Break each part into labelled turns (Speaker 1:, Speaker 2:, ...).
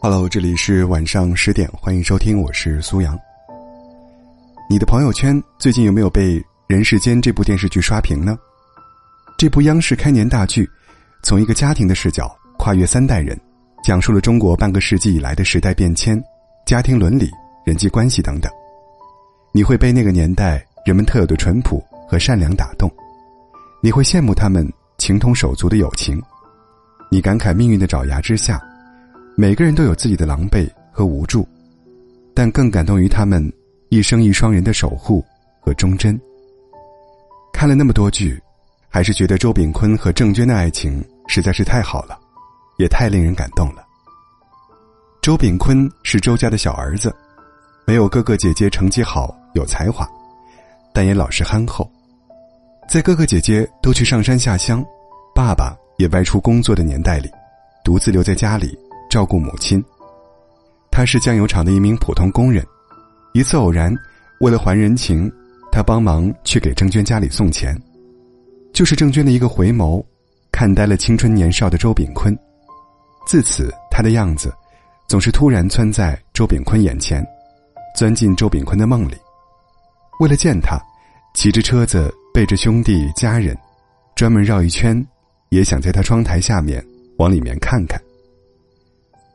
Speaker 1: Hello，这里是晚上十点，欢迎收听，我是苏阳。你的朋友圈最近有没有被《人世间》这部电视剧刷屏呢？这部央视开年大剧，从一个家庭的视角，跨越三代人，讲述了中国半个世纪以来的时代变迁、家庭伦理、人际关系等等。你会被那个年代人们特有的淳朴和善良打动，你会羡慕他们情同手足的友情，你感慨命运的爪牙之下。每个人都有自己的狼狈和无助，但更感动于他们一生一双人的守护和忠贞。看了那么多剧，还是觉得周秉昆和郑娟的爱情实在是太好了，也太令人感动了。周炳坤是周家的小儿子，没有哥哥姐姐成绩好有才华，但也老实憨厚。在哥哥姐姐都去上山下乡，爸爸也外出工作的年代里，独自留在家里。照顾母亲。他是酱油厂的一名普通工人。一次偶然，为了还人情，他帮忙去给郑娟家里送钱。就是郑娟的一个回眸，看呆了青春年少的周炳坤。自此，他的样子总是突然窜在周炳坤眼前，钻进周炳坤的梦里。为了见他，骑着车子，背着兄弟家人，专门绕一圈，也想在他窗台下面往里面看看。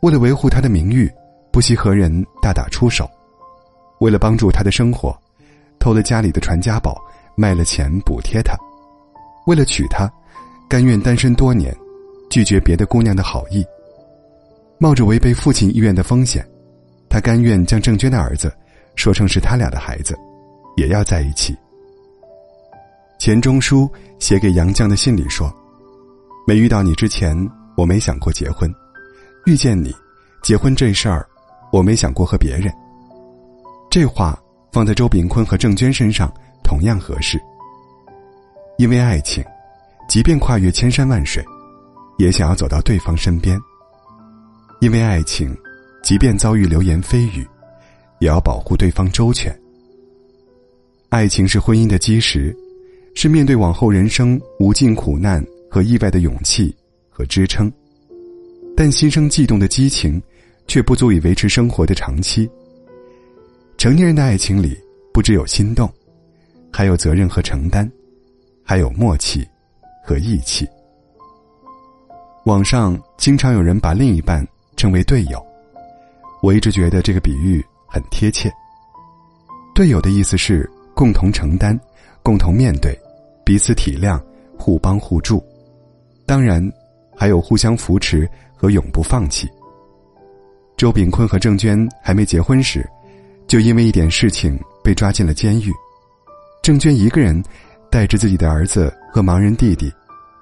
Speaker 1: 为了维护他的名誉，不惜和人大打出手；为了帮助他的生活，偷了家里的传家宝，卖了钱补贴他；为了娶她，甘愿单身多年，拒绝别的姑娘的好意。冒着违背父亲意愿的风险，他甘愿将郑娟的儿子说成是他俩的孩子，也要在一起。钱钟书写给杨绛的信里说：“没遇到你之前，我没想过结婚。”遇见你，结婚这事儿，我没想过和别人。这话放在周炳坤和郑娟身上同样合适。因为爱情，即便跨越千山万水，也想要走到对方身边。因为爱情，即便遭遇流言蜚语，也要保护对方周全。爱情是婚姻的基石，是面对往后人生无尽苦难和意外的勇气和支撑。但心生悸动的激情，却不足以维持生活的长期。成年人的爱情里，不只有心动，还有责任和承担，还有默契和义气。网上经常有人把另一半称为队友，我一直觉得这个比喻很贴切。队友的意思是共同承担、共同面对、彼此体谅、互帮互助，当然还有互相扶持。和永不放弃。周炳坤和郑娟还没结婚时，就因为一点事情被抓进了监狱。郑娟一个人带着自己的儿子和盲人弟弟，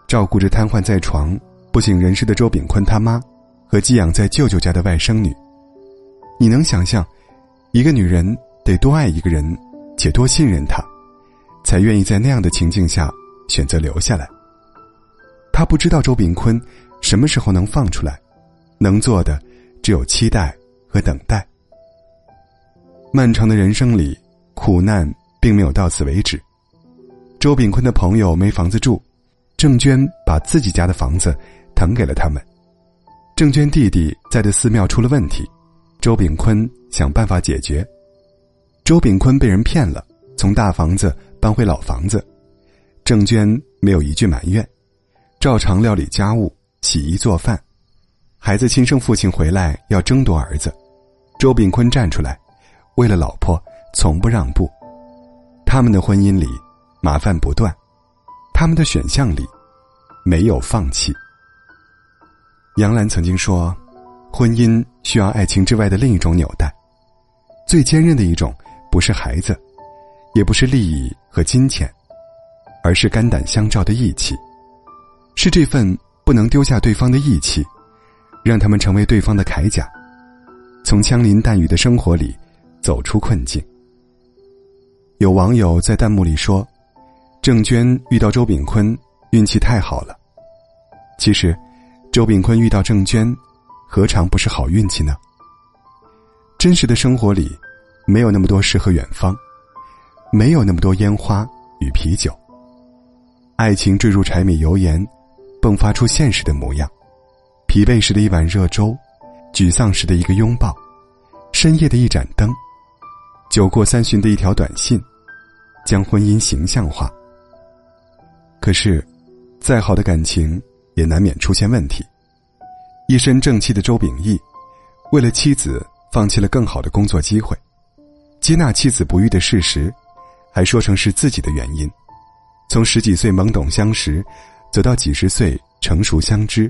Speaker 1: 照顾着瘫痪在床、不省人事的周炳坤他妈和寄养在舅舅家的外甥女。你能想象，一个女人得多爱一个人，且多信任他，才愿意在那样的情境下选择留下来？他不知道周炳坤。什么时候能放出来？能做的只有期待和等待。漫长的人生里，苦难并没有到此为止。周炳坤的朋友没房子住，郑娟把自己家的房子腾给了他们。郑娟弟弟在的寺庙出了问题，周炳坤想办法解决。周炳坤被人骗了，从大房子搬回老房子，郑娟没有一句埋怨，照常料理家务。洗衣做饭，孩子亲生父亲回来要争夺儿子，周炳坤站出来，为了老婆从不让步。他们的婚姻里麻烦不断，他们的选项里没有放弃。杨澜曾经说，婚姻需要爱情之外的另一种纽带，最坚韧的一种不是孩子，也不是利益和金钱，而是肝胆相照的义气，是这份。不能丢下对方的义气，让他们成为对方的铠甲，从枪林弹雨的生活里走出困境。有网友在弹幕里说：“郑娟遇到周炳坤，运气太好了。”其实，周炳坤遇到郑娟，何尝不是好运气呢？真实的生活里，没有那么多诗和远方，没有那么多烟花与啤酒，爱情坠入柴米油盐。迸发出现实的模样，疲惫时的一碗热粥，沮丧时的一个拥抱，深夜的一盏灯，酒过三巡的一条短信，将婚姻形象化。可是，再好的感情也难免出现问题。一身正气的周秉义，为了妻子放弃了更好的工作机会，接纳妻子不育的事实，还说成是自己的原因。从十几岁懵懂相识，走到几十岁成熟相知。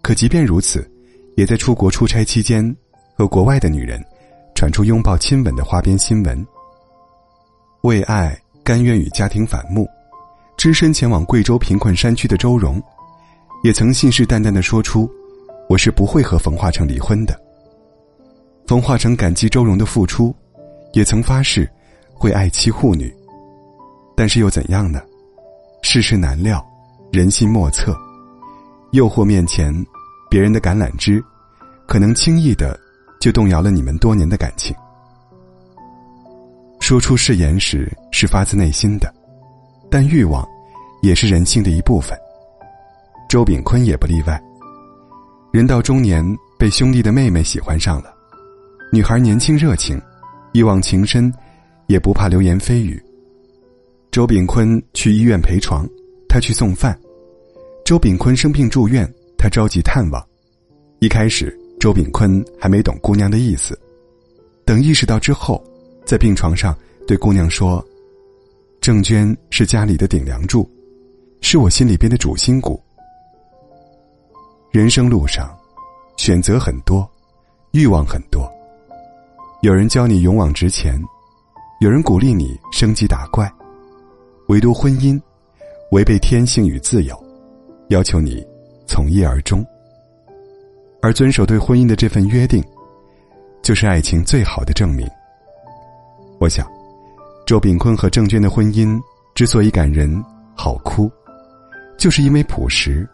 Speaker 1: 可即便如此，也在出国出差期间，和国外的女人传出拥抱亲吻的花边新闻。为爱甘愿与家庭反目，只身前往贵州贫困山区的周荣，也曾信誓旦旦的说出：“我是不会和冯化成离婚的。”冯化成感激周荣的付出，也曾发誓会爱妻护女。但是又怎样呢？世事难料，人心莫测，诱惑面前。别人的橄榄枝，可能轻易的就动摇了你们多年的感情。说出誓言时是发自内心的，但欲望也是人性的一部分。周炳坤也不例外。人到中年，被兄弟的妹妹喜欢上了。女孩年轻热情，一往情深，也不怕流言蜚语。周炳坤去医院陪床，他去送饭。周炳坤生病住院。他着急探望，一开始周炳坤还没懂姑娘的意思，等意识到之后，在病床上对姑娘说：“郑娟是家里的顶梁柱，是我心里边的主心骨。人生路上，选择很多，欲望很多。有人教你勇往直前，有人鼓励你升级打怪，唯独婚姻，违背天性与自由，要求你。”从一而终，而遵守对婚姻的这份约定，就是爱情最好的证明。我想，周炳坤和郑娟的婚姻之所以感人、好哭，就是因为朴实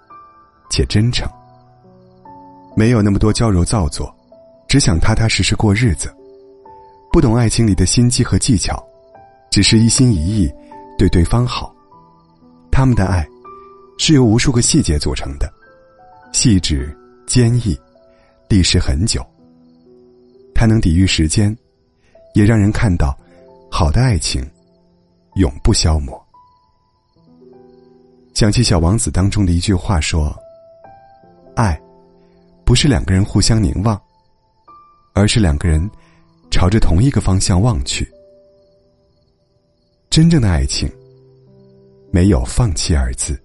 Speaker 1: 且真诚，没有那么多娇柔造作，只想踏踏实实过日子，不懂爱情里的心机和技巧，只是一心一意对对方好。他们的爱是由无数个细节组成的。细致、坚毅，历时很久。它能抵御时间，也让人看到，好的爱情，永不消磨。想起《小王子》当中的一句话说：“爱，不是两个人互相凝望，而是两个人朝着同一个方向望去。”真正的爱情，没有放弃二字。